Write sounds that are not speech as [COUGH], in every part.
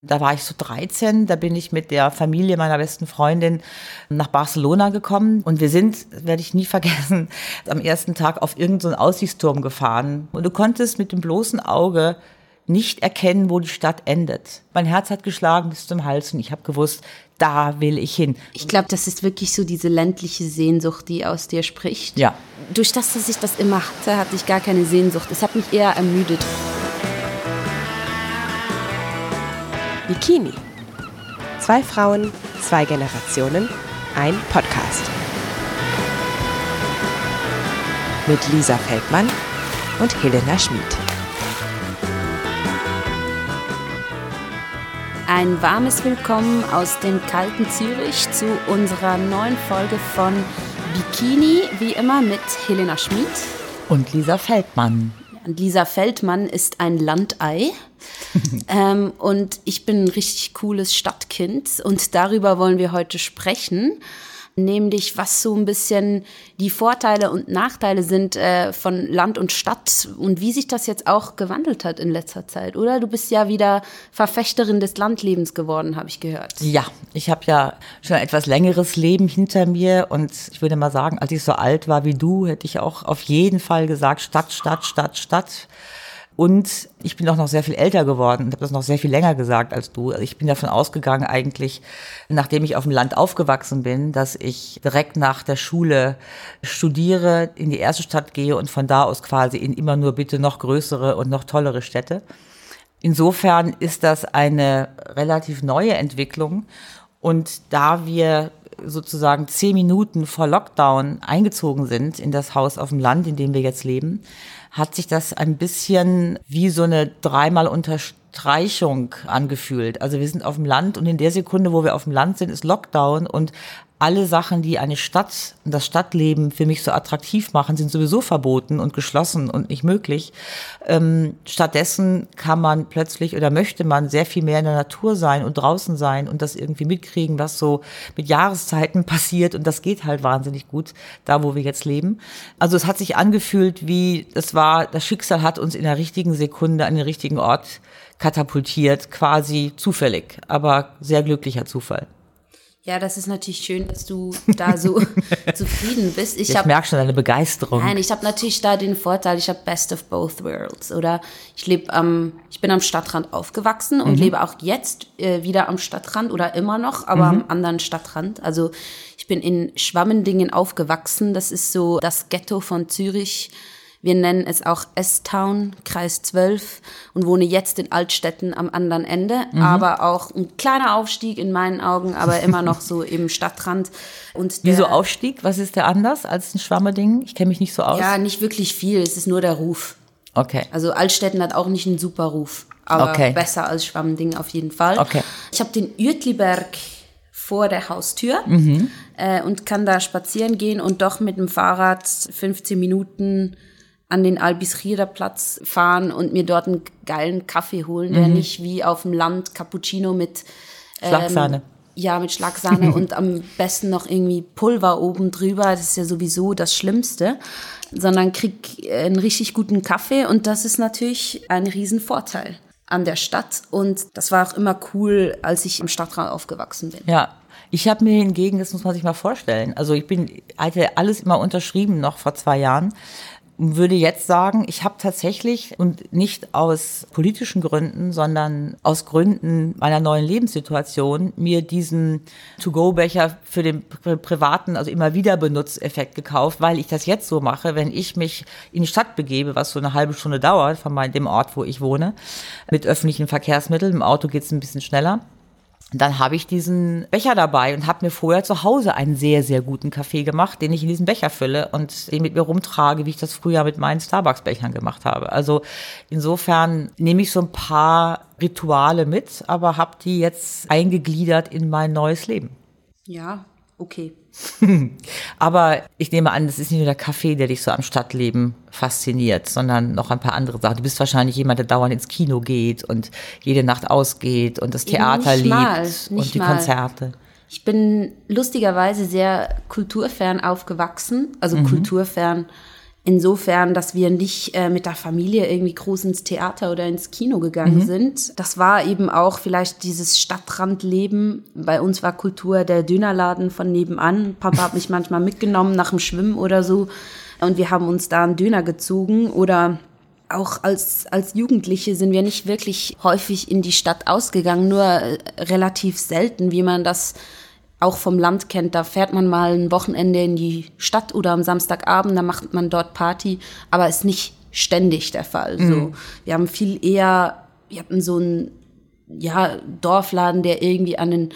Da war ich so 13, da bin ich mit der Familie meiner besten Freundin nach Barcelona gekommen und wir sind, werde ich nie vergessen, [LAUGHS] am ersten Tag auf irgendeinen so Aussichtsturm gefahren und du konntest mit dem bloßen Auge nicht erkennen, wo die Stadt endet. Mein Herz hat geschlagen bis zum Hals und ich habe gewusst, da will ich hin. Ich glaube, das ist wirklich so diese ländliche Sehnsucht, die aus dir spricht. Ja. Durch das, dass ich das immer hatte, hatte ich gar keine Sehnsucht. Es hat mich eher ermüdet. Bikini. Zwei Frauen, zwei Generationen, ein Podcast. Mit Lisa Feldmann und Helena Schmid. Ein warmes Willkommen aus dem kalten Zürich zu unserer neuen Folge von Bikini, wie immer mit Helena Schmid. Und Lisa Feldmann. Lisa Feldmann ist ein Landei. [LAUGHS] ähm, und ich bin ein richtig cooles Stadtkind und darüber wollen wir heute sprechen nämlich was so ein bisschen die Vorteile und Nachteile sind äh, von Land und Stadt und wie sich das jetzt auch gewandelt hat in letzter Zeit, oder? Du bist ja wieder Verfechterin des Landlebens geworden, habe ich gehört. Ja, ich habe ja schon ein etwas längeres Leben hinter mir und ich würde mal sagen, als ich so alt war wie du, hätte ich auch auf jeden Fall gesagt, Stadt, Stadt, Stadt, Stadt. Und ich bin auch noch sehr viel älter geworden und habe das noch sehr viel länger gesagt als du. Also ich bin davon ausgegangen eigentlich, nachdem ich auf dem Land aufgewachsen bin, dass ich direkt nach der Schule studiere, in die erste Stadt gehe und von da aus quasi in immer nur bitte noch größere und noch tollere Städte. Insofern ist das eine relativ neue Entwicklung. Und da wir sozusagen zehn Minuten vor Lockdown eingezogen sind in das Haus auf dem Land, in dem wir jetzt leben, hat sich das ein bisschen wie so eine dreimal Unterstreichung angefühlt. Also wir sind auf dem Land und in der Sekunde, wo wir auf dem Land sind, ist Lockdown und alle Sachen, die eine Stadt und das Stadtleben für mich so attraktiv machen, sind sowieso verboten und geschlossen und nicht möglich. Ähm, stattdessen kann man plötzlich oder möchte man sehr viel mehr in der Natur sein und draußen sein und das irgendwie mitkriegen, was so mit Jahreszeiten [LAUGHS] passiert. Und das geht halt wahnsinnig gut, da wo wir jetzt leben. Also es hat sich angefühlt, wie es war, das Schicksal hat uns in der richtigen Sekunde an den richtigen Ort katapultiert, quasi zufällig, aber sehr glücklicher Zufall. Ja, das ist natürlich schön, dass du da so [LAUGHS] zufrieden bist. Ich, ich merke schon deine Begeisterung. Nein, ich habe natürlich da den Vorteil, ich habe Best of Both Worlds. Oder ich lebe am, ich bin am Stadtrand aufgewachsen und mhm. lebe auch jetzt äh, wieder am Stadtrand oder immer noch, aber mhm. am anderen Stadtrand. Also ich bin in Schwammendingen aufgewachsen. Das ist so das Ghetto von Zürich wir nennen es auch S-Town, Kreis 12 und wohne jetzt in Altstetten am anderen Ende. Mhm. Aber auch ein kleiner Aufstieg in meinen Augen, aber immer noch so im Stadtrand. Und Wieso Aufstieg? Was ist der anders als ein Schwammerding? Ich kenne mich nicht so aus. Ja, nicht wirklich viel. Es ist nur der Ruf. Okay. Also Altstetten hat auch nicht einen super Ruf, aber okay. besser als Schwammending auf jeden Fall. Okay. Ich habe den Uetliberg vor der Haustür mhm. äh, und kann da spazieren gehen und doch mit dem Fahrrad 15 Minuten an den Albisrieder-Platz fahren und mir dort einen geilen Kaffee holen, mhm. der nicht wie auf dem Land Cappuccino mit ähm, Schlagsahne. Ja, mit Schlagsahne [LAUGHS] und am besten noch irgendwie Pulver oben drüber. Das ist ja sowieso das Schlimmste. Sondern krieg einen richtig guten Kaffee und das ist natürlich ein Riesenvorteil an der Stadt. Und das war auch immer cool, als ich im Stadtrand aufgewachsen bin. Ja, ich habe mir hingegen, das muss man sich mal vorstellen, also ich bin, hatte alles immer unterschrieben noch vor zwei Jahren würde jetzt sagen, ich habe tatsächlich und nicht aus politischen Gründen, sondern aus Gründen meiner neuen Lebenssituation mir diesen To-Go-Becher für den privaten, also immer wieder Benutzeffekt gekauft, weil ich das jetzt so mache, wenn ich mich in die Stadt begebe, was so eine halbe Stunde dauert von dem Ort, wo ich wohne, mit öffentlichen Verkehrsmitteln. Im Auto geht es ein bisschen schneller dann habe ich diesen Becher dabei und habe mir vorher zu Hause einen sehr, sehr guten Kaffee gemacht, den ich in diesen Becher fülle und den mit mir rumtrage, wie ich das früher mit meinen Starbucks-Bechern gemacht habe. Also insofern nehme ich so ein paar Rituale mit, aber habe die jetzt eingegliedert in mein neues Leben. Ja, okay. [LAUGHS] Aber ich nehme an, das ist nicht nur der Kaffee, der dich so am Stadtleben fasziniert, sondern noch ein paar andere Sachen. Du bist wahrscheinlich jemand, der dauernd ins Kino geht und jede Nacht ausgeht und das Theater nicht liebt mal, und die mal. Konzerte. Ich bin lustigerweise sehr kulturfern aufgewachsen, also mhm. kulturfern Insofern, dass wir nicht äh, mit der Familie irgendwie groß ins Theater oder ins Kino gegangen mhm. sind. Das war eben auch vielleicht dieses Stadtrandleben. Bei uns war Kultur der Dönerladen von nebenan. Papa hat mich [LAUGHS] manchmal mitgenommen nach dem Schwimmen oder so. Und wir haben uns da einen Döner gezogen oder auch als, als Jugendliche sind wir nicht wirklich häufig in die Stadt ausgegangen, nur äh, relativ selten, wie man das auch vom Land kennt. Da fährt man mal ein Wochenende in die Stadt oder am Samstagabend, da macht man dort Party, aber ist nicht ständig der Fall. Mhm. So, wir haben viel eher, wir hatten so einen ja, Dorfladen, der irgendwie an den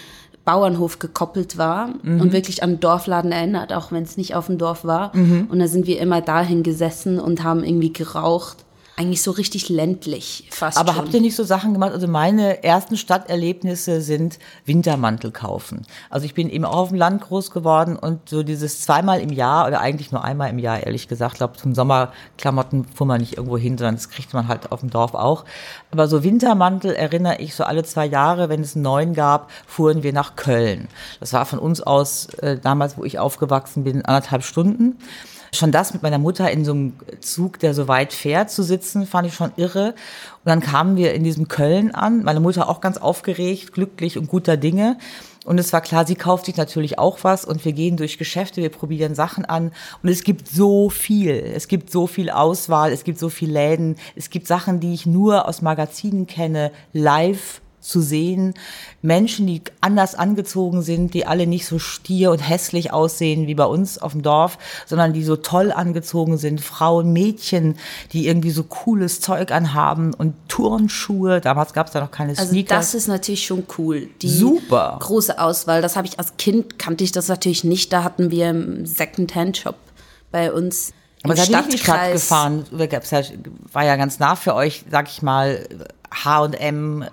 Bauernhof gekoppelt war mhm. und wirklich an Dorfladen erinnert, auch wenn es nicht auf dem Dorf war. Mhm. Und da sind wir immer dahin gesessen und haben irgendwie geraucht eigentlich so richtig ländlich fast. Aber schon. habt ihr nicht so Sachen gemacht? Also meine ersten Stadterlebnisse sind Wintermantel kaufen. Also ich bin eben auch auf dem Land groß geworden und so dieses zweimal im Jahr oder eigentlich nur einmal im Jahr, ehrlich gesagt, glaube zum Sommerklamotten fuhr man nicht irgendwo hin, sondern das kriegt man halt auf dem Dorf auch. Aber so Wintermantel erinnere ich so alle zwei Jahre, wenn es einen neuen gab, fuhren wir nach Köln. Das war von uns aus äh, damals, wo ich aufgewachsen bin, anderthalb Stunden. Schon das mit meiner Mutter in so einem Zug, der so weit fährt, zu sitzen, fand ich schon irre. Und dann kamen wir in diesem Köln an, meine Mutter auch ganz aufgeregt, glücklich und guter Dinge. Und es war klar, sie kauft sich natürlich auch was und wir gehen durch Geschäfte, wir probieren Sachen an und es gibt so viel. Es gibt so viel Auswahl, es gibt so viel Läden, es gibt Sachen, die ich nur aus Magazinen kenne, live zu sehen. Menschen, die anders angezogen sind, die alle nicht so stier und hässlich aussehen wie bei uns auf dem Dorf, sondern die so toll angezogen sind. Frauen, Mädchen, die irgendwie so cooles Zeug anhaben und Turnschuhe. Damals gab es da noch keine also Sneaker. Das ist natürlich schon cool. Die Super. Große Auswahl. Das habe ich als Kind kannte ich das natürlich nicht. Da hatten wir einen Second-Hand-Shop bei uns. Aber seid ihr nicht in die Stadt gefahren? War ja ganz nah für euch, sag ich mal, H&M,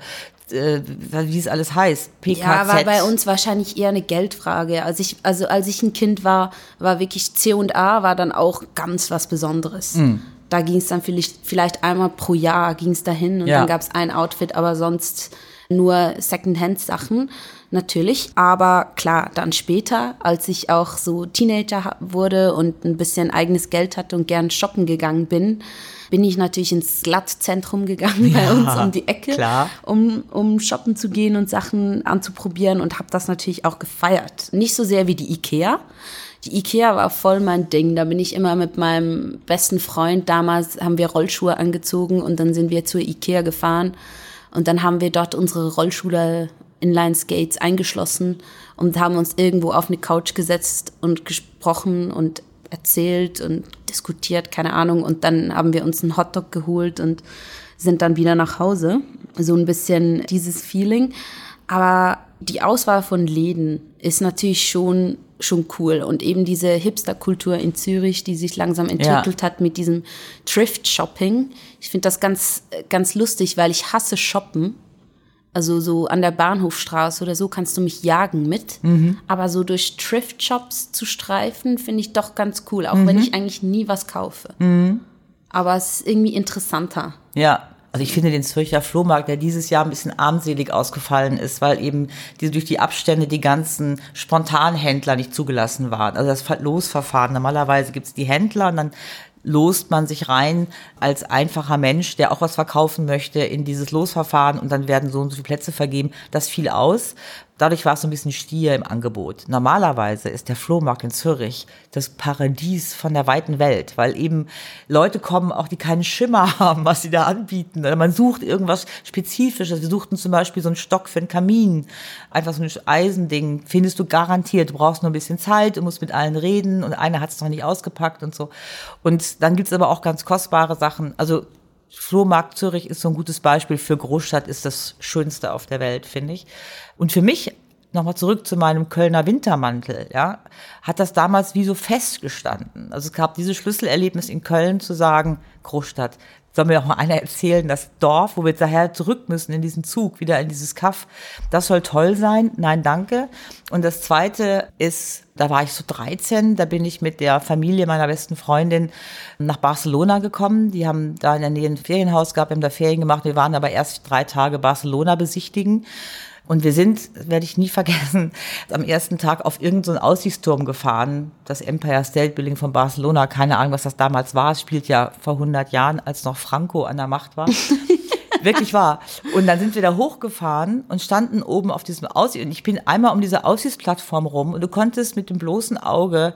äh, wie es alles heißt, PKZ. Ja, war bei uns wahrscheinlich eher eine Geldfrage. Als ich, also als ich ein Kind war, war wirklich C und A war dann auch ganz was Besonderes. Mhm. Da ging es dann vielleicht, vielleicht einmal pro Jahr ging es dahin und ja. dann gab es ein Outfit, aber sonst nur Secondhand-Sachen natürlich. Aber klar, dann später, als ich auch so Teenager wurde und ein bisschen eigenes Geld hatte und gern shoppen gegangen bin, bin ich natürlich ins Glattzentrum gegangen bei uns um die Ecke, klar. um, um shoppen zu gehen und Sachen anzuprobieren und habe das natürlich auch gefeiert. Nicht so sehr wie die Ikea. Die Ikea war voll mein Ding. Da bin ich immer mit meinem besten Freund damals, haben wir Rollschuhe angezogen und dann sind wir zur Ikea gefahren. Und dann haben wir dort unsere Rollschuhe Inline Skates eingeschlossen und haben uns irgendwo auf eine Couch gesetzt und gesprochen und erzählt und diskutiert, keine Ahnung. Und dann haben wir uns einen Hotdog geholt und sind dann wieder nach Hause. So ein bisschen dieses Feeling. Aber die Auswahl von Läden ist natürlich schon schon cool und eben diese Hipster-Kultur in Zürich, die sich langsam entwickelt ja. hat mit diesem Thrift-Shopping. Ich finde das ganz ganz lustig, weil ich hasse Shoppen also so an der Bahnhofstraße oder so kannst du mich jagen mit. Mhm. Aber so durch Thrift-Shops zu streifen, finde ich doch ganz cool, auch mhm. wenn ich eigentlich nie was kaufe. Mhm. Aber es ist irgendwie interessanter. Ja, also ich finde den Zürcher Flohmarkt, der dieses Jahr ein bisschen armselig ausgefallen ist, weil eben die, durch die Abstände die ganzen Spontanhändler nicht zugelassen waren. Also das Losverfahren. Normalerweise gibt es die Händler und dann lost man sich rein als einfacher Mensch, der auch was verkaufen möchte, in dieses Losverfahren und dann werden so und so viele Plätze vergeben. Das fiel aus. Dadurch war es so ein bisschen Stier im Angebot. Normalerweise ist der Flohmarkt in Zürich das Paradies von der weiten Welt, weil eben Leute kommen, auch die keinen Schimmer [LAUGHS] haben, was sie da anbieten. Oder man sucht irgendwas Spezifisches. Wir suchten zum Beispiel so einen Stock für einen Kamin. Einfach so ein Eisending. Findest du garantiert. Du brauchst nur ein bisschen Zeit, du musst mit allen reden und einer hat es noch nicht ausgepackt und so. Und dann gibt's aber auch ganz kostbare Sachen. Also Flohmarkt Zürich ist so ein gutes Beispiel für Großstadt, ist das Schönste auf der Welt, finde ich. Und für mich, nochmal zurück zu meinem Kölner Wintermantel, ja, hat das damals wie so festgestanden. Also es gab dieses Schlüsselerlebnis in Köln zu sagen, Großstadt, soll mir auch mal einer erzählen, das Dorf, wo wir daher zurück müssen in diesen Zug, wieder in dieses Kaff, das soll toll sein. Nein, danke. Und das zweite ist da war ich so 13, da bin ich mit der Familie meiner besten Freundin nach Barcelona gekommen. Die haben da in der Nähe ein Ferienhaus gehabt, haben da Ferien gemacht. Wir waren aber erst drei Tage Barcelona besichtigen. Und wir sind, werde ich nie vergessen, [LAUGHS] am ersten Tag auf irgendeinen so Aussichtsturm gefahren, das Empire State Building von Barcelona. Keine Ahnung, was das damals war. Es spielt ja vor 100 Jahren, als noch Franco an der Macht war. [LAUGHS] Wirklich wahr. Und dann sind wir da hochgefahren und standen oben auf diesem Aussicht. Und ich bin einmal um diese Aussichtsplattform rum und du konntest mit dem bloßen Auge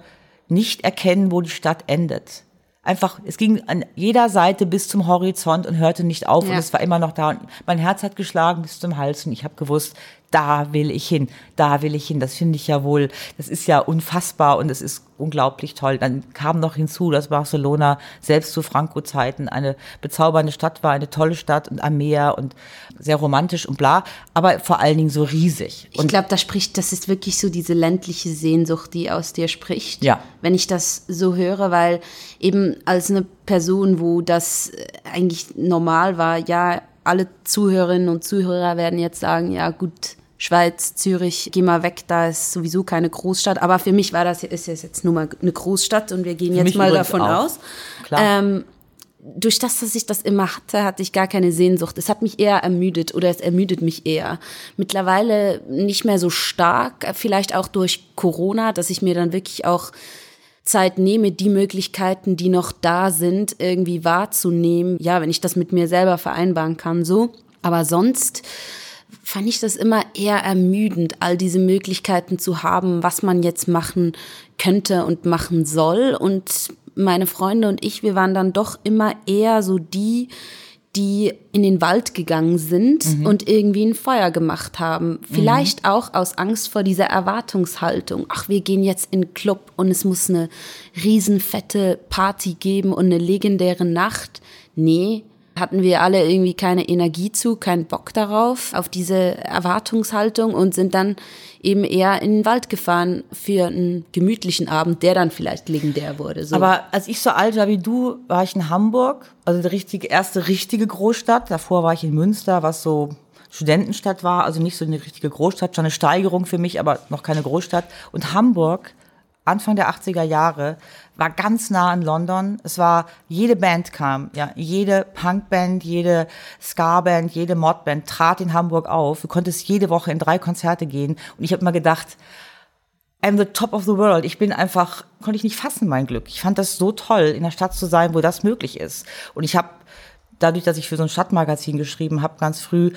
nicht erkennen, wo die Stadt endet. Einfach, es ging an jeder Seite bis zum Horizont und hörte nicht auf. Ja. Und es war immer noch da. Und mein Herz hat geschlagen bis zum Hals und ich habe gewusst, da will ich hin, da will ich hin. Das finde ich ja wohl, das ist ja unfassbar und es ist unglaublich toll. Dann kam noch hinzu, dass Barcelona selbst zu Franco-Zeiten eine bezaubernde Stadt war, eine tolle Stadt und am Meer und sehr romantisch und bla, aber vor allen Dingen so riesig. Und ich glaube, da spricht, das ist wirklich so diese ländliche Sehnsucht, die aus dir spricht. Ja. Wenn ich das so höre, weil eben als eine Person, wo das eigentlich normal war, ja, alle Zuhörerinnen und Zuhörer werden jetzt sagen, ja gut, Schweiz, Zürich, geh mal weg, da ist sowieso keine Großstadt. Aber für mich war das ist jetzt nur mal eine Großstadt und wir gehen jetzt mal davon auch. aus. Ähm, durch das, dass ich das immer hatte, hatte ich gar keine Sehnsucht. Es hat mich eher ermüdet oder es ermüdet mich eher. Mittlerweile nicht mehr so stark, vielleicht auch durch Corona, dass ich mir dann wirklich auch Zeit nehme, die Möglichkeiten, die noch da sind, irgendwie wahrzunehmen. Ja, wenn ich das mit mir selber vereinbaren kann, so. Aber sonst fand ich das immer eher ermüdend, all diese Möglichkeiten zu haben, was man jetzt machen könnte und machen soll. Und meine Freunde und ich, wir waren dann doch immer eher so die, die in den Wald gegangen sind mhm. und irgendwie ein Feuer gemacht haben. Vielleicht mhm. auch aus Angst vor dieser Erwartungshaltung. Ach, wir gehen jetzt in den Club und es muss eine riesenfette Party geben und eine legendäre Nacht. Nee, hatten wir alle irgendwie keine Energie zu, keinen Bock darauf, auf diese Erwartungshaltung und sind dann eben eher in den Wald gefahren für einen gemütlichen Abend, der dann vielleicht legendär wurde. So. Aber als ich so alt war wie du, war ich in Hamburg, also die richtige, erste richtige Großstadt. Davor war ich in Münster, was so Studentenstadt war, also nicht so eine richtige Großstadt, schon eine Steigerung für mich, aber noch keine Großstadt. Und Hamburg Anfang der 80er Jahre, war ganz nah an London. Es war, jede Band kam, ja, jede Punkband, jede Ska-Band, jede Modband trat in Hamburg auf. Du konntest jede Woche in drei Konzerte gehen. Und ich habe mal gedacht, I'm the top of the world. Ich bin einfach, konnte ich nicht fassen, mein Glück. Ich fand das so toll, in der Stadt zu sein, wo das möglich ist. Und ich habe, dadurch, dass ich für so ein Stadtmagazin geschrieben habe, ganz früh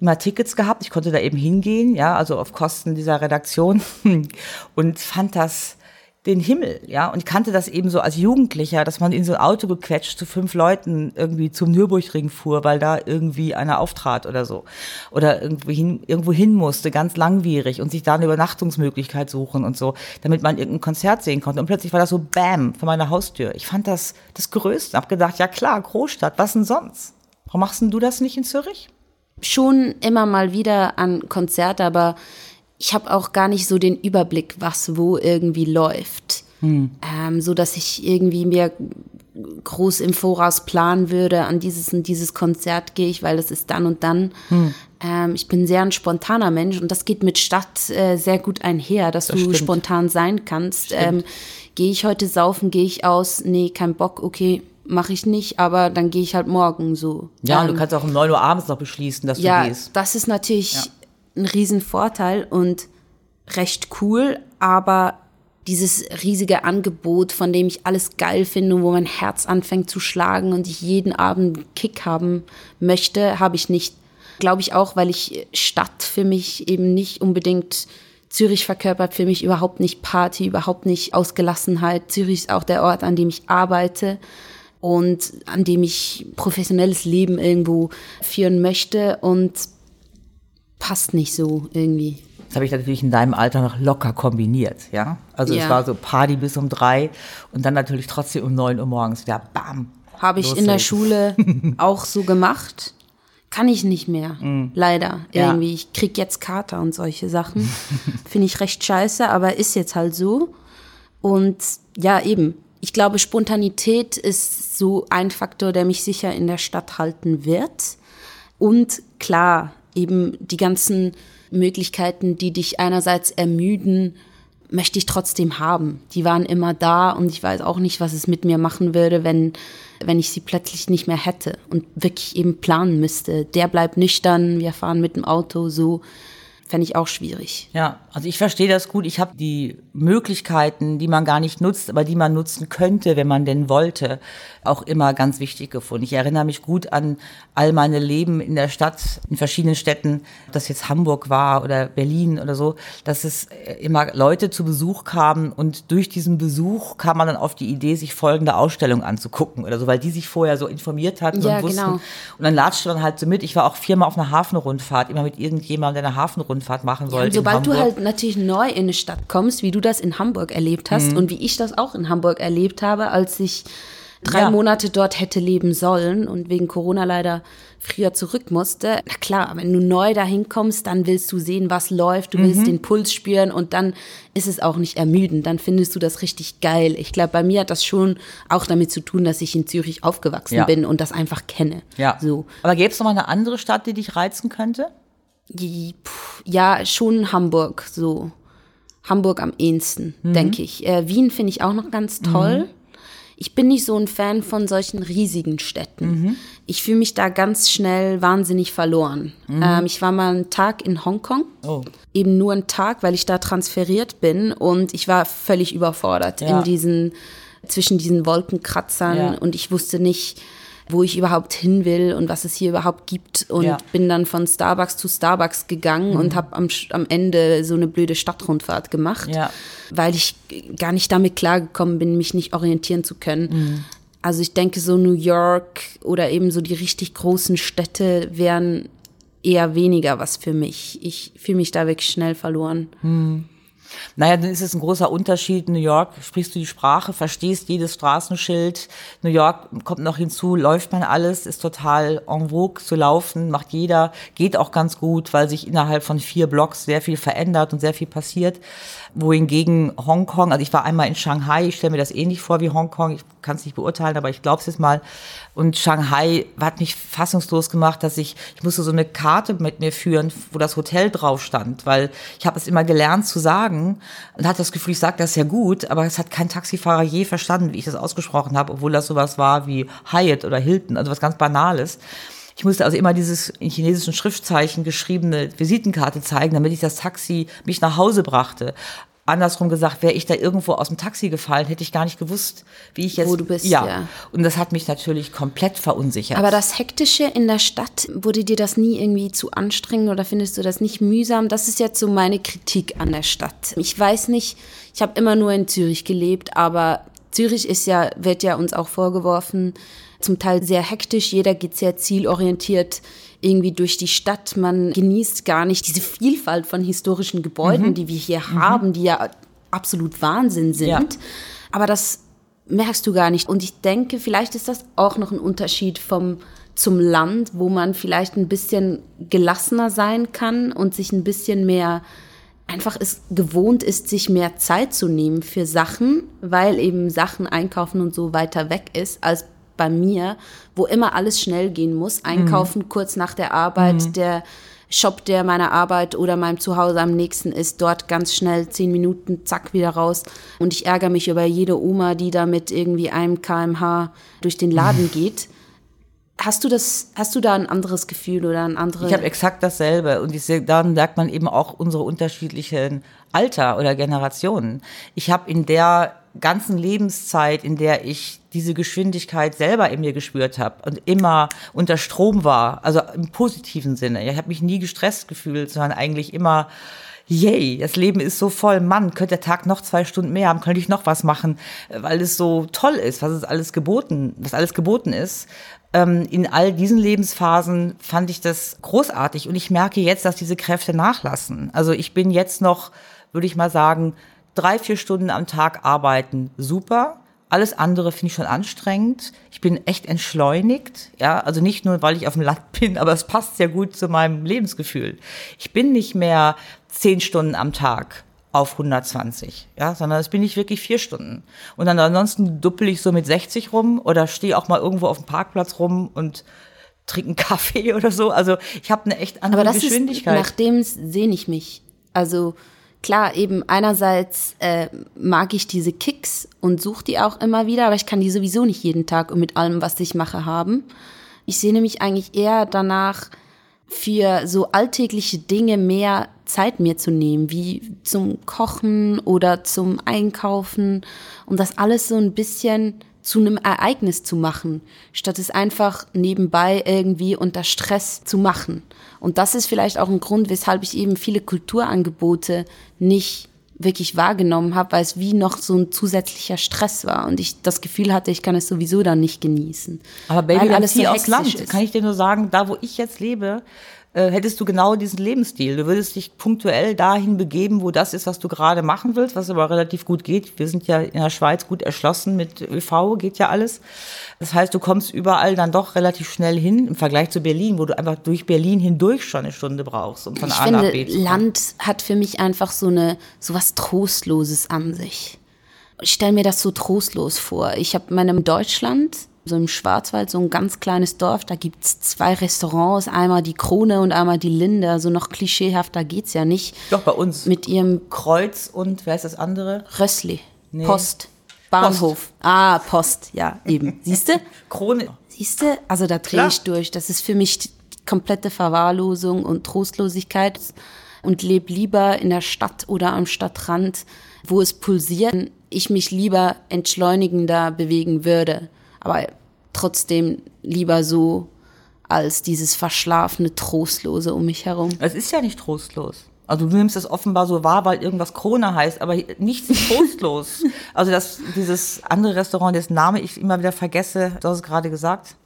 immer Tickets gehabt. Ich konnte da eben hingehen, ja, also auf Kosten dieser Redaktion [LAUGHS] und fand das den Himmel, ja. Und ich kannte das eben so als Jugendlicher, dass man in so ein Auto gequetscht zu fünf Leuten irgendwie zum Nürburgring fuhr, weil da irgendwie einer auftrat oder so. Oder irgendwie hin, irgendwo hin musste, ganz langwierig und sich da eine Übernachtungsmöglichkeit suchen und so, damit man irgendein Konzert sehen konnte. Und plötzlich war das so Bam vor meiner Haustür. Ich fand das das Größte. Hab gedacht, ja klar, Großstadt, was denn sonst? Warum machst denn du das nicht in Zürich? Schon immer mal wieder an Konzerte, aber ich habe auch gar nicht so den Überblick, was wo irgendwie läuft. Hm. Ähm, so dass ich irgendwie mir groß im Voraus planen würde, an dieses und dieses Konzert gehe ich, weil das ist dann und dann. Hm. Ähm, ich bin sehr ein spontaner Mensch und das geht mit Stadt äh, sehr gut einher, dass das du stimmt. spontan sein kannst. Ähm, gehe ich heute saufen, gehe ich aus, nee, kein Bock, okay, mache ich nicht, aber dann gehe ich halt morgen so. Ja, ähm, du kannst auch um neun Uhr abends noch beschließen, dass ja, du gehst. Ja, das ist natürlich ja ein Riesenvorteil und recht cool, aber dieses riesige Angebot, von dem ich alles geil finde und wo mein Herz anfängt zu schlagen und ich jeden Abend einen Kick haben möchte, habe ich nicht. Glaube ich auch, weil ich Stadt für mich eben nicht unbedingt Zürich verkörpert für mich überhaupt nicht Party, überhaupt nicht Ausgelassenheit. Zürich ist auch der Ort, an dem ich arbeite und an dem ich professionelles Leben irgendwo führen möchte und passt nicht so irgendwie. Das habe ich natürlich in deinem Alter noch locker kombiniert, ja. Also ja. es war so Party bis um drei und dann natürlich trotzdem um neun Uhr morgens wieder bam. Habe ich in der Schule [LAUGHS] auch so gemacht. Kann ich nicht mehr, mm. leider. Ja. Irgendwie. Ich krieg jetzt Kater und solche Sachen. [LAUGHS] Finde ich recht scheiße, aber ist jetzt halt so. Und ja, eben. Ich glaube, Spontanität ist so ein Faktor, der mich sicher in der Stadt halten wird. Und klar, eben die ganzen Möglichkeiten, die dich einerseits ermüden, möchte ich trotzdem haben. Die waren immer da und ich weiß auch nicht, was es mit mir machen würde, wenn, wenn ich sie plötzlich nicht mehr hätte und wirklich eben planen müsste. Der bleibt nüchtern, wir fahren mit dem Auto so fände ich auch schwierig. Ja, also ich verstehe das gut. Ich habe die Möglichkeiten, die man gar nicht nutzt, aber die man nutzen könnte, wenn man denn wollte, auch immer ganz wichtig gefunden. Ich erinnere mich gut an all meine Leben in der Stadt, in verschiedenen Städten, ob das jetzt Hamburg war oder Berlin oder so, dass es immer Leute zu Besuch kamen und durch diesen Besuch kam man dann auf die Idee, sich folgende Ausstellung anzugucken oder so, weil die sich vorher so informiert hatten Ja, und wussten. genau. Und dann latschte man halt so mit. Ich war auch viermal auf einer Hafenrundfahrt, immer mit irgendjemandem, der eine Hafenrundfahrt machen Und wollte. in sobald du halt natürlich neu in eine Stadt kommst, wie du das in Hamburg erlebt hast Mhm. und wie ich das auch in Hamburg erlebt habe, als ich drei Ja. Monate dort hätte leben sollen und wegen Corona leider früher zurück musste. Na klar, wenn du neu dahin kommst, dann willst du sehen, was läuft, du Mhm. willst den Puls spüren und dann ist es auch nicht ermüdend, dann findest du das richtig geil. Ich glaube, bei mir hat das schon auch damit zu tun, dass ich in Zürich aufgewachsen Ja. bin und das einfach kenne. Ja. So. Aber gäbe es noch mal eine andere Stadt, die dich reizen könnte? Ja, schon Hamburg, so. Hamburg am ehesten, denke ich. Äh, Wien finde ich auch noch ganz toll. Ich bin nicht so ein Fan von solchen riesigen Städten. Ich fühle mich da ganz schnell wahnsinnig verloren. Ähm, ich war mal einen Tag in Hongkong. Oh. Eben nur einen Tag, weil ich da transferiert bin und ich war völlig überfordert Ja. in diesen, zwischen diesen Wolkenkratzern Ja. und ich wusste nicht, wo ich überhaupt hin will und was es hier überhaupt gibt und Ja. bin dann von Starbucks zu Starbucks gegangen und habe am, am Ende so eine blöde Stadtrundfahrt gemacht, Ja. weil ich gar nicht damit klargekommen bin, mich nicht orientieren zu können. Also ich denke, so New York oder eben so die richtig großen Städte wären eher weniger was für mich. Ich fühle mich da wirklich schnell verloren. Naja, dann ist es ein großer Unterschied. New York sprichst du die Sprache, verstehst jedes Straßenschild. New York kommt noch hinzu, läuft man alles, ist total en vogue zu laufen, macht jeder, geht auch ganz gut, weil sich innerhalb von vier Blocks sehr viel verändert und sehr viel passiert. Wohingegen Hongkong, also ich war einmal in Shanghai, ich stelle mir das ähnlich vor wie Hongkong, ich kann es nicht beurteilen, aber ich glaube es jetzt mal. Und Shanghai hat mich fassungslos gemacht, dass ich, ich musste so eine Karte mit mir führen, wo das Hotel drauf stand, weil ich habe es immer gelernt zu sagen und hatte das Gefühl, ich sage das ja gut, aber es hat kein Taxifahrer je verstanden, wie ich das ausgesprochen habe, obwohl das sowas war wie Hyatt oder Hilton, also was ganz Banales. Ich musste also immer dieses in chinesischen Schriftzeichen geschriebene Visitenkarte zeigen, damit ich das Taxi mich nach Hause brachte. Andersrum gesagt, wäre ich da irgendwo aus dem Taxi gefallen, hätte ich gar nicht gewusst, wie ich jetzt. Wo du bist, ja. ja. Und das hat mich natürlich komplett verunsichert. Aber das Hektische in der Stadt, wurde dir das nie irgendwie zu anstrengend oder findest du das nicht mühsam? Das ist jetzt so meine Kritik an der Stadt. Ich weiß nicht, ich habe immer nur in Zürich gelebt, aber Zürich ist ja, wird ja uns auch vorgeworfen, zum Teil sehr hektisch, jeder geht sehr zielorientiert irgendwie durch die Stadt. Man genießt gar nicht diese Vielfalt von historischen Gebäuden, die wir hier haben, die ja absolut Wahnsinn sind. Ja. Aber das merkst du gar nicht. Und ich denke, vielleicht ist das auch noch ein Unterschied vom zum Land, wo man vielleicht ein bisschen gelassener sein kann und sich ein bisschen mehr einfach es gewohnt ist, sich mehr Zeit zu nehmen für Sachen, weil eben Sachen einkaufen und so weiter weg ist als bei mir, wo immer alles schnell gehen muss. Einkaufen kurz nach der Arbeit, der Shop, der meiner Arbeit oder meinem Zuhause am nächsten ist, dort ganz schnell zehn Minuten, zack, wieder raus. Und ich ärgere mich über jede Oma, die da mit irgendwie einem kmh durch den Laden [LAUGHS] geht. Hast du das, hast du da ein anderes Gefühl oder ein anderes? Ich habe exakt dasselbe. Und dann merkt man eben auch unsere unterschiedlichen Alter oder Generationen. Ich habe in der ganzen Lebenszeit, in der ich diese Geschwindigkeit selber in mir gespürt habe und immer unter Strom war, also im positiven Sinne. Ich habe mich nie gestresst gefühlt, sondern eigentlich immer Yay, das Leben ist so voll. Mann, könnte der Tag noch zwei Stunden mehr haben, könnte ich noch was machen, weil es so toll ist, was es alles geboten, was alles geboten ist. Ähm, in all diesen Lebensphasen fand ich das großartig und ich merke jetzt, dass diese Kräfte nachlassen. Also ich bin jetzt noch, würde ich mal sagen, drei, vier Stunden am Tag arbeiten, super. Alles andere finde ich schon anstrengend. Ich bin echt entschleunigt, ja, also nicht nur, weil ich auf dem Land [LAUGHS] bin, aber es passt sehr gut zu meinem Lebensgefühl. Ich bin nicht mehr zehn Stunden am Tag auf 120, ja, sondern es bin ich wirklich vier Stunden. Und dann ansonsten duppel ich so mit 60 rum oder stehe auch mal irgendwo auf dem Parkplatz rum und trinke einen [LAUGHS] Kaffee oder so. Also ich habe eine echt andere Aber das Geschwindigkeit. ist, nach dem sehne ich mich. Also klar, eben einerseits äh, mag ich diese Kicks und suche die auch immer wieder, aber ich kann die sowieso nicht jeden Tag und mit allem, was ich mache, haben. Ich sehne mich eigentlich eher danach, für so alltägliche Dinge mehr Zeit mir zu nehmen, wie zum Kochen oder zum Einkaufen, um das alles so ein bisschen zu einem Ereignis zu machen, statt es einfach nebenbei irgendwie unter Stress zu machen. Und das ist vielleicht auch ein Grund, weshalb ich eben viele Kulturangebote nicht wirklich wahrgenommen habe, weil es wie noch so ein zusätzlicher Stress war und ich das Gefühl hatte, ich kann es sowieso dann nicht genießen. Aber Baby, alles so aus Land, ist. kann ich dir nur sagen, da wo ich jetzt lebe, äh, hättest du genau diesen Lebensstil. Du würdest dich punktuell dahin begeben, wo das ist, was du gerade machen willst, was aber relativ gut geht. Wir sind ja in der Schweiz gut erschlossen mit ÖV, geht ja alles. Das heißt, du kommst überall dann doch relativ schnell hin im Vergleich zu Berlin, wo du einfach durch Berlin hindurch schon eine Stunde brauchst, um von ich A finde, nach B zu kommen. Land hat für mich einfach so eine so was Trostloses an sich. Ich stelle mir das so trostlos vor. Ich habe meinem Deutschland so im Schwarzwald, so ein ganz kleines Dorf, da gibt's zwei Restaurants, einmal die Krone und einmal die Linde. Also noch klischeehafter geht's ja nicht. Doch, bei uns. Mit ihrem Kreuz und, wer ist das andere? Rössli. Nee. Post. Bahnhof. Ah, Post, ja, eben. [LAUGHS] Siehste? Krone. Siehste? Also da drehe ich durch. Das ist für mich die komplette Verwahrlosung und Trostlosigkeit und lebe lieber in der Stadt oder am Stadtrand, wo es pulsiert, ich mich lieber entschleunigender bewegen würde. Aber trotzdem lieber so als dieses verschlafene, trostlose um mich herum. Es ist ja nicht trostlos. Also du nimmst es offenbar so wahr, weil irgendwas Krone heißt, aber nichts ist trostlos. [LAUGHS] also das, dieses andere Restaurant, dessen Name ich immer wieder vergesse, du hast es gerade gesagt,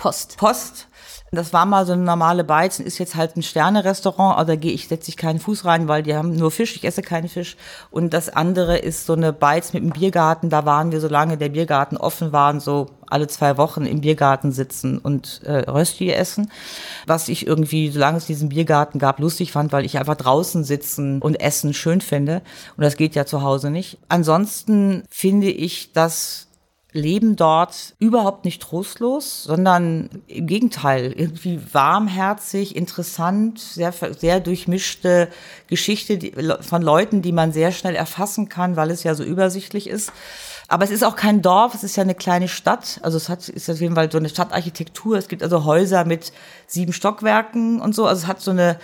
Post. Post. Das war mal so eine normale Beizen, ist jetzt halt ein Sterne-Restaurant, aber da gehe ich, setze ich keinen Fuß rein, weil die haben nur Fisch, ich esse keinen Fisch. Und das andere ist so eine Beiz mit einem Biergarten, da waren wir, solange der Biergarten offen war, so alle zwei Wochen im Biergarten sitzen und äh, Rösti essen. Was ich irgendwie, solange es diesen Biergarten gab, lustig fand, weil ich einfach draußen sitzen und essen schön finde. Und das geht ja zu Hause nicht. Ansonsten finde ich, dass Leben dort überhaupt nicht trostlos, sondern im Gegenteil, irgendwie warmherzig, interessant, sehr, sehr durchmischte Geschichte von Leuten, die man sehr schnell erfassen kann, weil es ja so übersichtlich ist. Aber es ist auch kein Dorf, es ist ja eine kleine Stadt. Also es hat, ist auf jeden Fall so eine Stadtarchitektur. Es gibt also Häuser mit sieben Stockwerken und so. Also es hat so eine,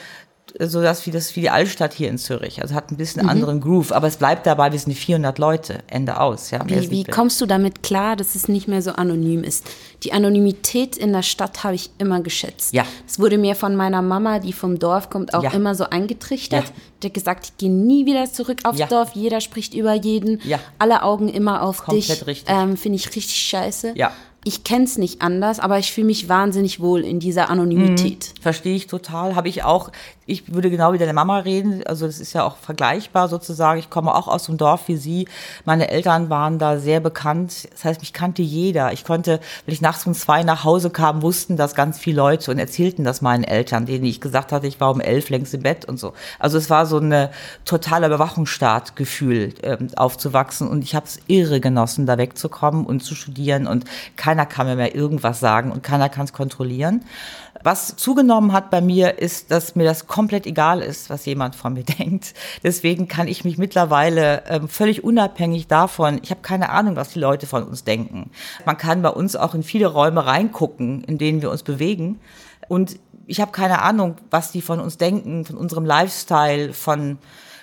so das wie das wie die Altstadt hier in Zürich. Also hat ein bisschen Mhm. anderen Groove. Aber es bleibt dabei, wir sind 400 Leute. Ende aus. Ja, Wie, wie kommst du damit klar, dass es nicht mehr so anonym ist? Die Anonymität in der Stadt habe ich immer geschätzt. Ja. Das wurde mir von meiner Mama, die vom Dorf kommt, auch Ja. immer so eingetrichtert. Ja. Die hat gesagt, ich gehe nie wieder zurück aufs Ja. Dorf. Jeder spricht über jeden. Ja. Alle Augen immer auf Komplett dich. richtig. Ähm, Finde ich richtig scheiße. Ja. Ich kenne es nicht anders, aber ich fühle mich wahnsinnig wohl in dieser Anonymität. Verstehe ich total. Habe ich auch, ich würde genau wie deine Mama reden. Also das ist ja auch vergleichbar sozusagen. Ich komme auch aus einem Dorf wie sie. Meine Eltern waren da sehr bekannt. Das heißt, mich kannte jeder. Ich konnte, wenn ich nachts um zwei nach Hause kam, wussten das ganz viele Leute und erzählten das meinen Eltern, denen ich gesagt hatte, ich war um elf längst im Bett und so. Also es war so eine totale Überwachungsstaat-Gefühl, ähm, aufzuwachsen. Und ich habe es irre genossen, da wegzukommen und zu studieren. Und keiner kann mir mehr irgendwas sagen und keiner kann es kontrollieren. Was zugenommen hat bei mir, ist, dass mir das komplett egal ist, was jemand von mir [LAUGHS] denkt. Deswegen kann ich mich mittlerweile ähm, völlig unabhängig davon, ich habe keine Ahnung, was die Leute von uns denken. Man kann bei uns auch in viele Räume reingucken, in denen wir uns bewegen. Und ich habe keine Ahnung, was die von uns denken, von unserem Lifestyle, von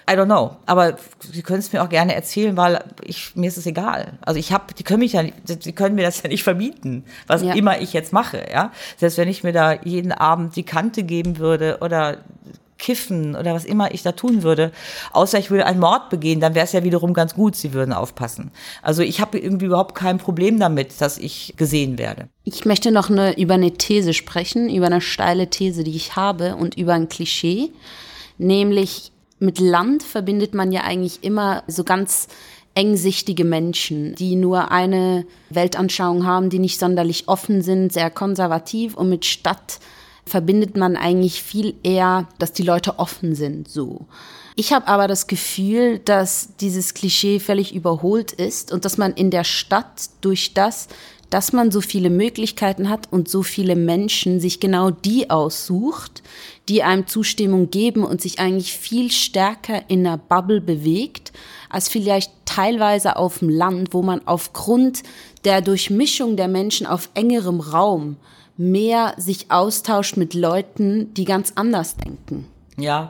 I don't know, aber Sie können es mir auch gerne erzählen, weil ich, mir ist es egal. Also ich habe, die können mich ja, sie können mir das ja nicht verbieten, was Ja. immer ich jetzt mache, ja. Selbst wenn ich mir da jeden Abend die Kante geben würde oder kiffen oder was immer ich da tun würde, außer ich würde einen Mord begehen, dann wäre es ja wiederum ganz gut, sie würden aufpassen. Also ich habe irgendwie überhaupt kein Problem damit, dass ich gesehen werde. Ich möchte noch eine, über eine These sprechen, über eine steile These, die ich habe und über ein Klischee. Nämlich mit Land verbindet man ja eigentlich immer so ganz engsichtige Menschen, die nur eine Weltanschauung haben, die nicht sonderlich offen sind, sehr konservativ und mit Stadt verbindet man eigentlich viel eher, dass die Leute offen sind, so. Ich habe aber das Gefühl, dass dieses Klischee völlig überholt ist und dass man in der Stadt durch das, dass man so viele Möglichkeiten hat und so viele Menschen sich genau die aussucht, die einem Zustimmung geben und sich eigentlich viel stärker in einer Bubble bewegt, als vielleicht teilweise auf dem Land, wo man aufgrund der Durchmischung der Menschen auf engerem Raum mehr sich austauscht mit Leuten, die ganz anders denken. Ja,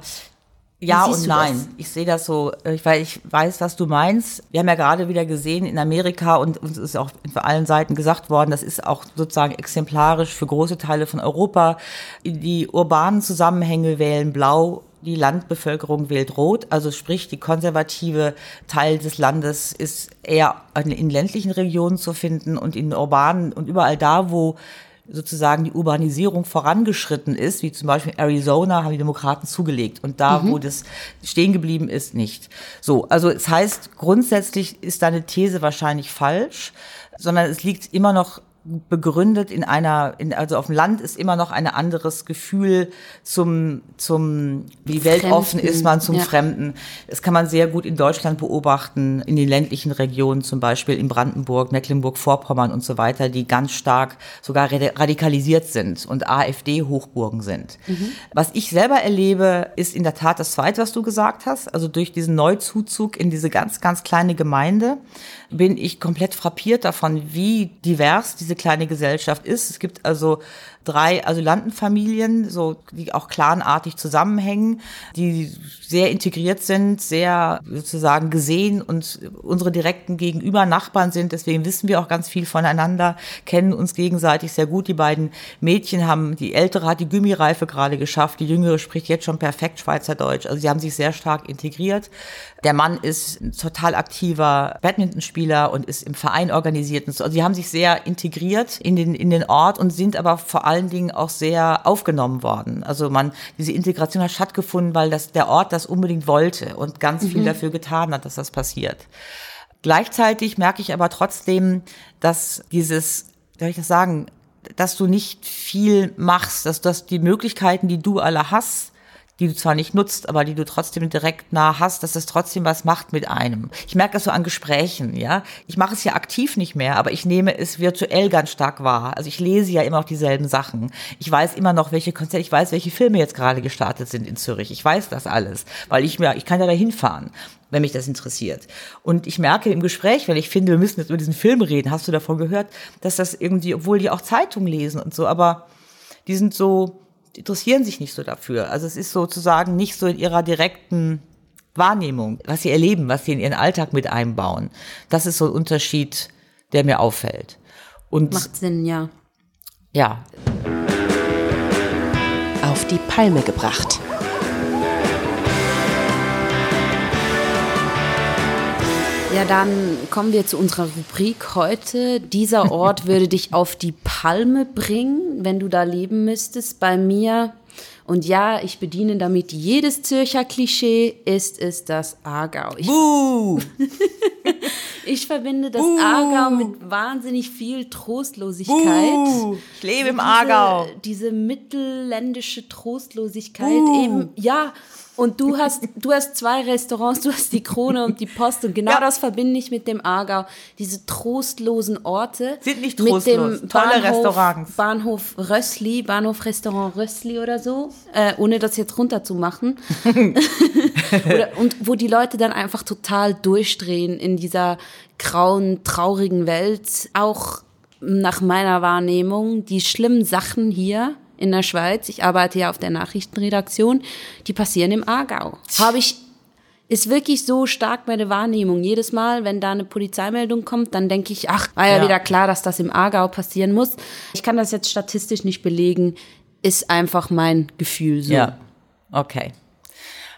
ja und nein. Ich sehe das so, äh, weil ich weiß, was du meinst. Wir haben ja gerade wieder gesehen in Amerika und uns ist auch von allen Seiten gesagt worden, das ist auch sozusagen exemplarisch für große Teile von Europa. Die urbanen Zusammenhänge wählen blau, die Landbevölkerung wählt rot, also sprich die konservative Teil des Landes ist eher in ländlichen Regionen zu finden und in urbanen und überall da, wo sozusagen die Urbanisierung vorangeschritten ist, wie zum Beispiel in Arizona, haben die Demokraten zugelegt. Und da, mhm. wo das stehen geblieben ist, nicht. So, also es heißt, grundsätzlich ist deine These wahrscheinlich falsch, sondern es liegt immer noch begründet in einer, in, also auf dem Land ist immer noch ein anderes Gefühl zum, zum, wie weltoffen ist man zum ja. Fremden. Das kann man sehr gut in Deutschland beobachten, in den ländlichen Regionen, zum Beispiel in Brandenburg, Mecklenburg-Vorpommern und so weiter, die ganz stark sogar radikalisiert sind und AfD-Hochburgen sind. Mhm. Was ich selber erlebe, ist in der Tat das Zweite, was du gesagt hast, also durch diesen Neuzuzug in diese ganz, ganz kleine Gemeinde bin ich komplett frappiert davon, wie divers diese kleine Gesellschaft ist. Es gibt also drei Asylantenfamilien, so, die auch clanartig zusammenhängen, die sehr integriert sind, sehr sozusagen gesehen und unsere direkten Gegenüber Nachbarn sind. Deswegen wissen wir auch ganz viel voneinander, kennen uns gegenseitig sehr gut. Die beiden Mädchen haben, die ältere hat die Gummireife gerade geschafft, die jüngere spricht jetzt schon perfekt Schweizerdeutsch. Also sie haben sich sehr stark integriert. Der Mann ist ein total aktiver Badmintonspieler und ist im Verein organisiert. Also sie haben sich sehr integriert in den, in den Ort und sind aber vor allen Dingen auch sehr aufgenommen worden. Also man, diese Integration hat stattgefunden, weil das, der Ort das unbedingt wollte und ganz viel mhm. dafür getan hat, dass das passiert. Gleichzeitig merke ich aber trotzdem, dass dieses, soll ich das sagen, dass du nicht viel machst, dass, dass die Möglichkeiten, die du alle hast, die du zwar nicht nutzt, aber die du trotzdem direkt nah hast, dass das trotzdem was macht mit einem. Ich merke das so an Gesprächen, ja. Ich mache es ja aktiv nicht mehr, aber ich nehme es virtuell ganz stark wahr. Also ich lese ja immer noch dieselben Sachen. Ich weiß immer noch, welche Konzerte, ich weiß, welche Filme jetzt gerade gestartet sind in Zürich. Ich weiß das alles, weil ich mir, ich kann ja da hinfahren wenn mich das interessiert. Und ich merke im Gespräch, wenn ich finde, wir müssen jetzt über diesen Film reden, hast du davon gehört, dass das irgendwie, obwohl die auch Zeitung lesen und so, aber die sind so, interessieren sich nicht so dafür. Also es ist sozusagen nicht so in ihrer direkten Wahrnehmung, was sie erleben, was sie in ihren Alltag mit einbauen. Das ist so ein Unterschied, der mir auffällt. Und Macht Sinn, ja. Ja. Auf die Palme gebracht. Ja, dann kommen wir zu unserer Rubrik heute. Dieser [LAUGHS] Ort würde dich auf die Palme bringen, wenn du da leben müsstest. Bei mir, und ja, ich bediene damit jedes Zürcher Klischee, ist es das Aargau. Ich, [LAUGHS] ich verbinde das Buh. Aargau mit wahnsinnig viel Trostlosigkeit. Buh. Ich lebe im Aargau. Diese mittelländische Trostlosigkeit Buh. eben, ja, und du hast, du hast zwei Restaurants, du hast die Krone und die Post und genau ja. das verbinde ich mit dem Aargau. Diese trostlosen Orte. Sind nicht trostlos, mit dem tolle Bahnhof, Restaurants. Bahnhof Rössli, Bahnhof Restaurant Rössli oder so, äh, ohne das jetzt runterzumachen. [LAUGHS] oder, und wo die Leute dann einfach total durchdrehen in dieser grauen, traurigen Welt. Auch nach meiner Wahrnehmung, die schlimmen Sachen hier in der Schweiz, ich arbeite ja auf der Nachrichtenredaktion, die passieren im Aargau. Habe ich ist wirklich so stark meine Wahrnehmung. Jedes Mal, wenn da eine Polizeimeldung kommt, dann denke ich, ach, war ja, ja, wieder klar, dass das im Aargau passieren muss. Ich kann das jetzt statistisch nicht belegen, ist einfach mein Gefühl so. Ja, okay.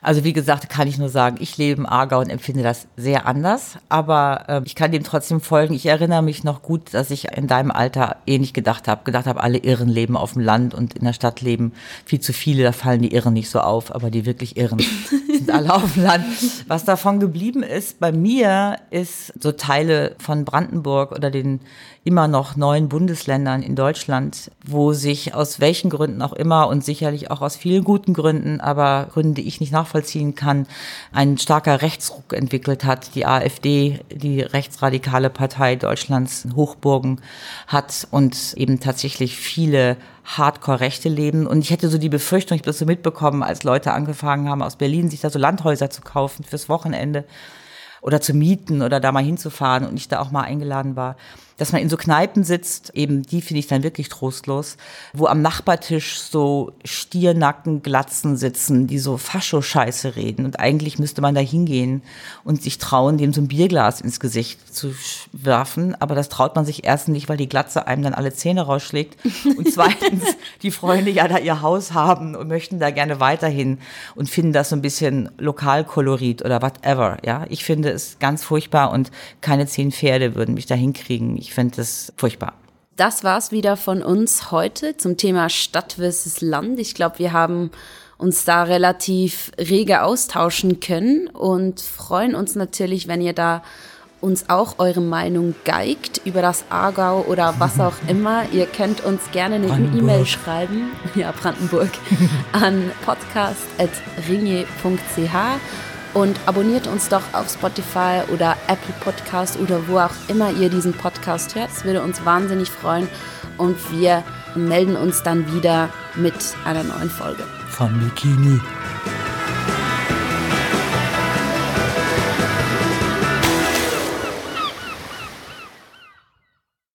Also wie gesagt, kann ich nur sagen, ich lebe im Aargau und empfinde das sehr anders, aber äh, ich kann dem trotzdem folgen. Ich erinnere mich noch gut, dass ich in deinem Alter ähnlich gedacht habe, gedacht habe, alle Irren leben auf dem Land und in der Stadt leben viel zu viele, da fallen die Irren nicht so auf, aber die wirklich Irren [LAUGHS] sind alle auf dem Land. Was davon geblieben ist bei mir, ist so Teile von Brandenburg oder den immer noch neun Bundesländern in Deutschland, wo sich aus welchen Gründen auch immer und sicherlich auch aus vielen guten Gründen, aber Gründen, die ich nicht nachvollziehen kann, ein starker Rechtsruck entwickelt hat. Die AfD, die rechtsradikale Partei Deutschlands, Hochburgen hat und eben tatsächlich viele Hardcore-Rechte leben. Und ich hätte so die Befürchtung, ich habe das so mitbekommen, als Leute angefangen haben, aus Berlin sich da so Landhäuser zu kaufen fürs Wochenende oder zu mieten oder da mal hinzufahren und ich da auch mal eingeladen war, dass man in so Kneipen sitzt, eben die finde ich dann wirklich trostlos, wo am Nachbartisch so Stiernacken, Glatzen sitzen, die so Fascho-Scheiße reden. Und eigentlich müsste man da hingehen und sich trauen, dem so ein Bierglas ins Gesicht zu werfen. Aber das traut man sich erstens nicht, weil die Glatze einem dann alle Zähne rausschlägt. Und [LAUGHS] zweitens, die Freunde ja da ihr Haus haben und möchten da gerne weiterhin und finden das so ein bisschen Lokalkolorit oder whatever. Ja, ich finde es ganz furchtbar und keine zehn Pferde würden mich da hinkriegen. Ich finde das furchtbar. Das war's wieder von uns heute zum Thema Stadt versus Land. Ich glaube, wir haben uns da relativ rege austauschen können und freuen uns natürlich, wenn ihr da uns auch eure Meinung geigt über das Aargau oder was auch [LAUGHS] immer. Ihr könnt uns gerne eine E-Mail schreiben, ja, Brandenburg, [LAUGHS] an podcast.ringe.ch und abonniert uns doch auf Spotify oder Apple Podcast oder wo auch immer ihr diesen Podcast hört. Es würde uns wahnsinnig freuen und wir melden uns dann wieder mit einer neuen Folge. Von Bikini.